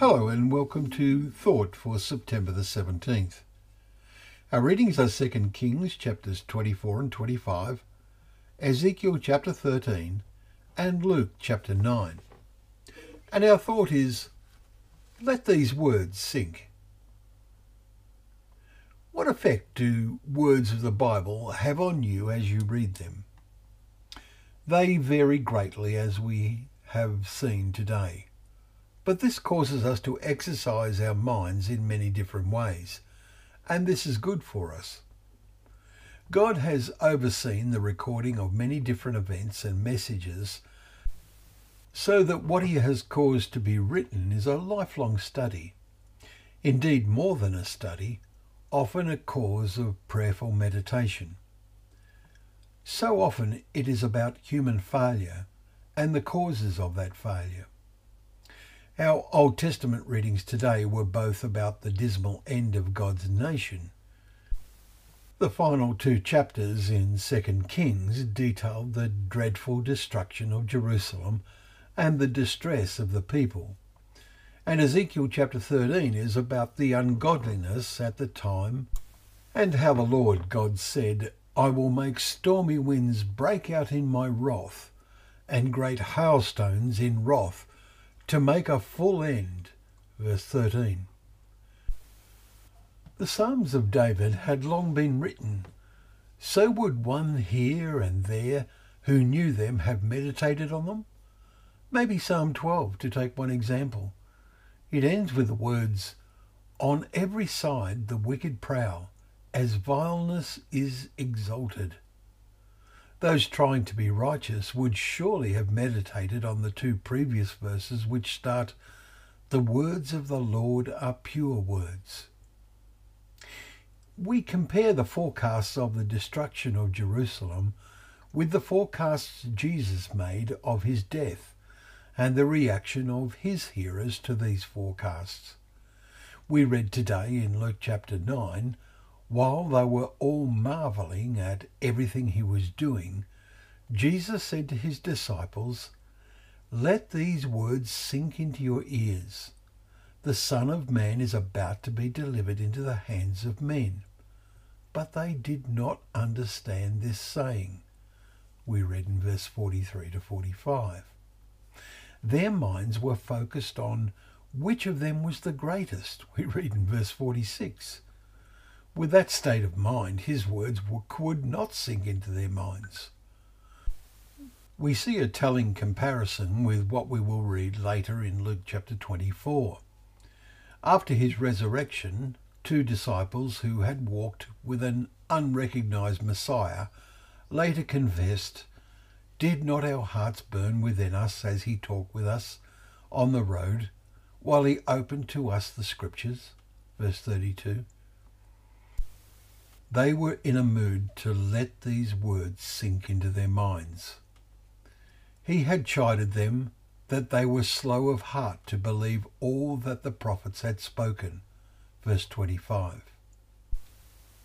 Hello and welcome to Thought for September the 17th. Our readings are 2 Kings chapters 24 and 25, Ezekiel chapter 13, and Luke chapter 9. And our thought is let these words sink. What effect do words of the Bible have on you as you read them? They vary greatly as we have seen today. But this causes us to exercise our minds in many different ways, and this is good for us. God has overseen the recording of many different events and messages so that what he has caused to be written is a lifelong study. Indeed, more than a study, often a cause of prayerful meditation. So often it is about human failure and the causes of that failure. Our Old Testament readings today were both about the dismal end of God's nation. The final two chapters in 2 Kings detailed the dreadful destruction of Jerusalem and the distress of the people. And Ezekiel chapter 13 is about the ungodliness at the time and how the Lord God said, I will make stormy winds break out in my wrath, and great hailstones in wrath to make a full end. Verse 13. The Psalms of David had long been written. So would one here and there who knew them have meditated on them? Maybe Psalm 12, to take one example. It ends with the words, On every side the wicked prowl, as vileness is exalted. Those trying to be righteous would surely have meditated on the two previous verses which start, The words of the Lord are pure words. We compare the forecasts of the destruction of Jerusalem with the forecasts Jesus made of his death and the reaction of his hearers to these forecasts. We read today in Luke chapter 9 while they were all marvelling at everything he was doing, Jesus said to his disciples, Let these words sink into your ears. The Son of Man is about to be delivered into the hands of men. But they did not understand this saying. We read in verse 43 to 45. Their minds were focused on which of them was the greatest. We read in verse 46. With that state of mind, his words could not sink into their minds. We see a telling comparison with what we will read later in Luke chapter 24. After his resurrection, two disciples who had walked with an unrecognized Messiah later confessed, Did not our hearts burn within us as he talked with us on the road while he opened to us the scriptures? Verse 32. They were in a mood to let these words sink into their minds. He had chided them that they were slow of heart to believe all that the prophets had spoken. Verse 25.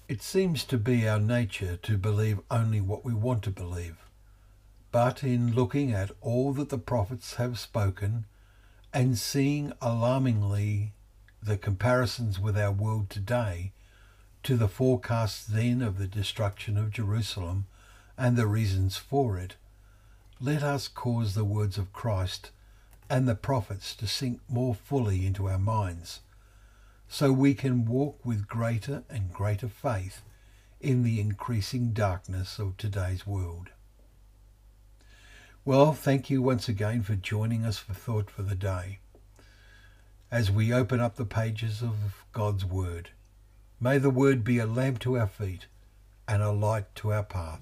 It seems to be our nature to believe only what we want to believe. But in looking at all that the prophets have spoken and seeing alarmingly the comparisons with our world today, to the forecasts then of the destruction of Jerusalem and the reasons for it, let us cause the words of Christ and the prophets to sink more fully into our minds, so we can walk with greater and greater faith in the increasing darkness of today's world. Well, thank you once again for joining us for Thought for the Day. As we open up the pages of God's Word, May the word be a lamp to our feet and a light to our path.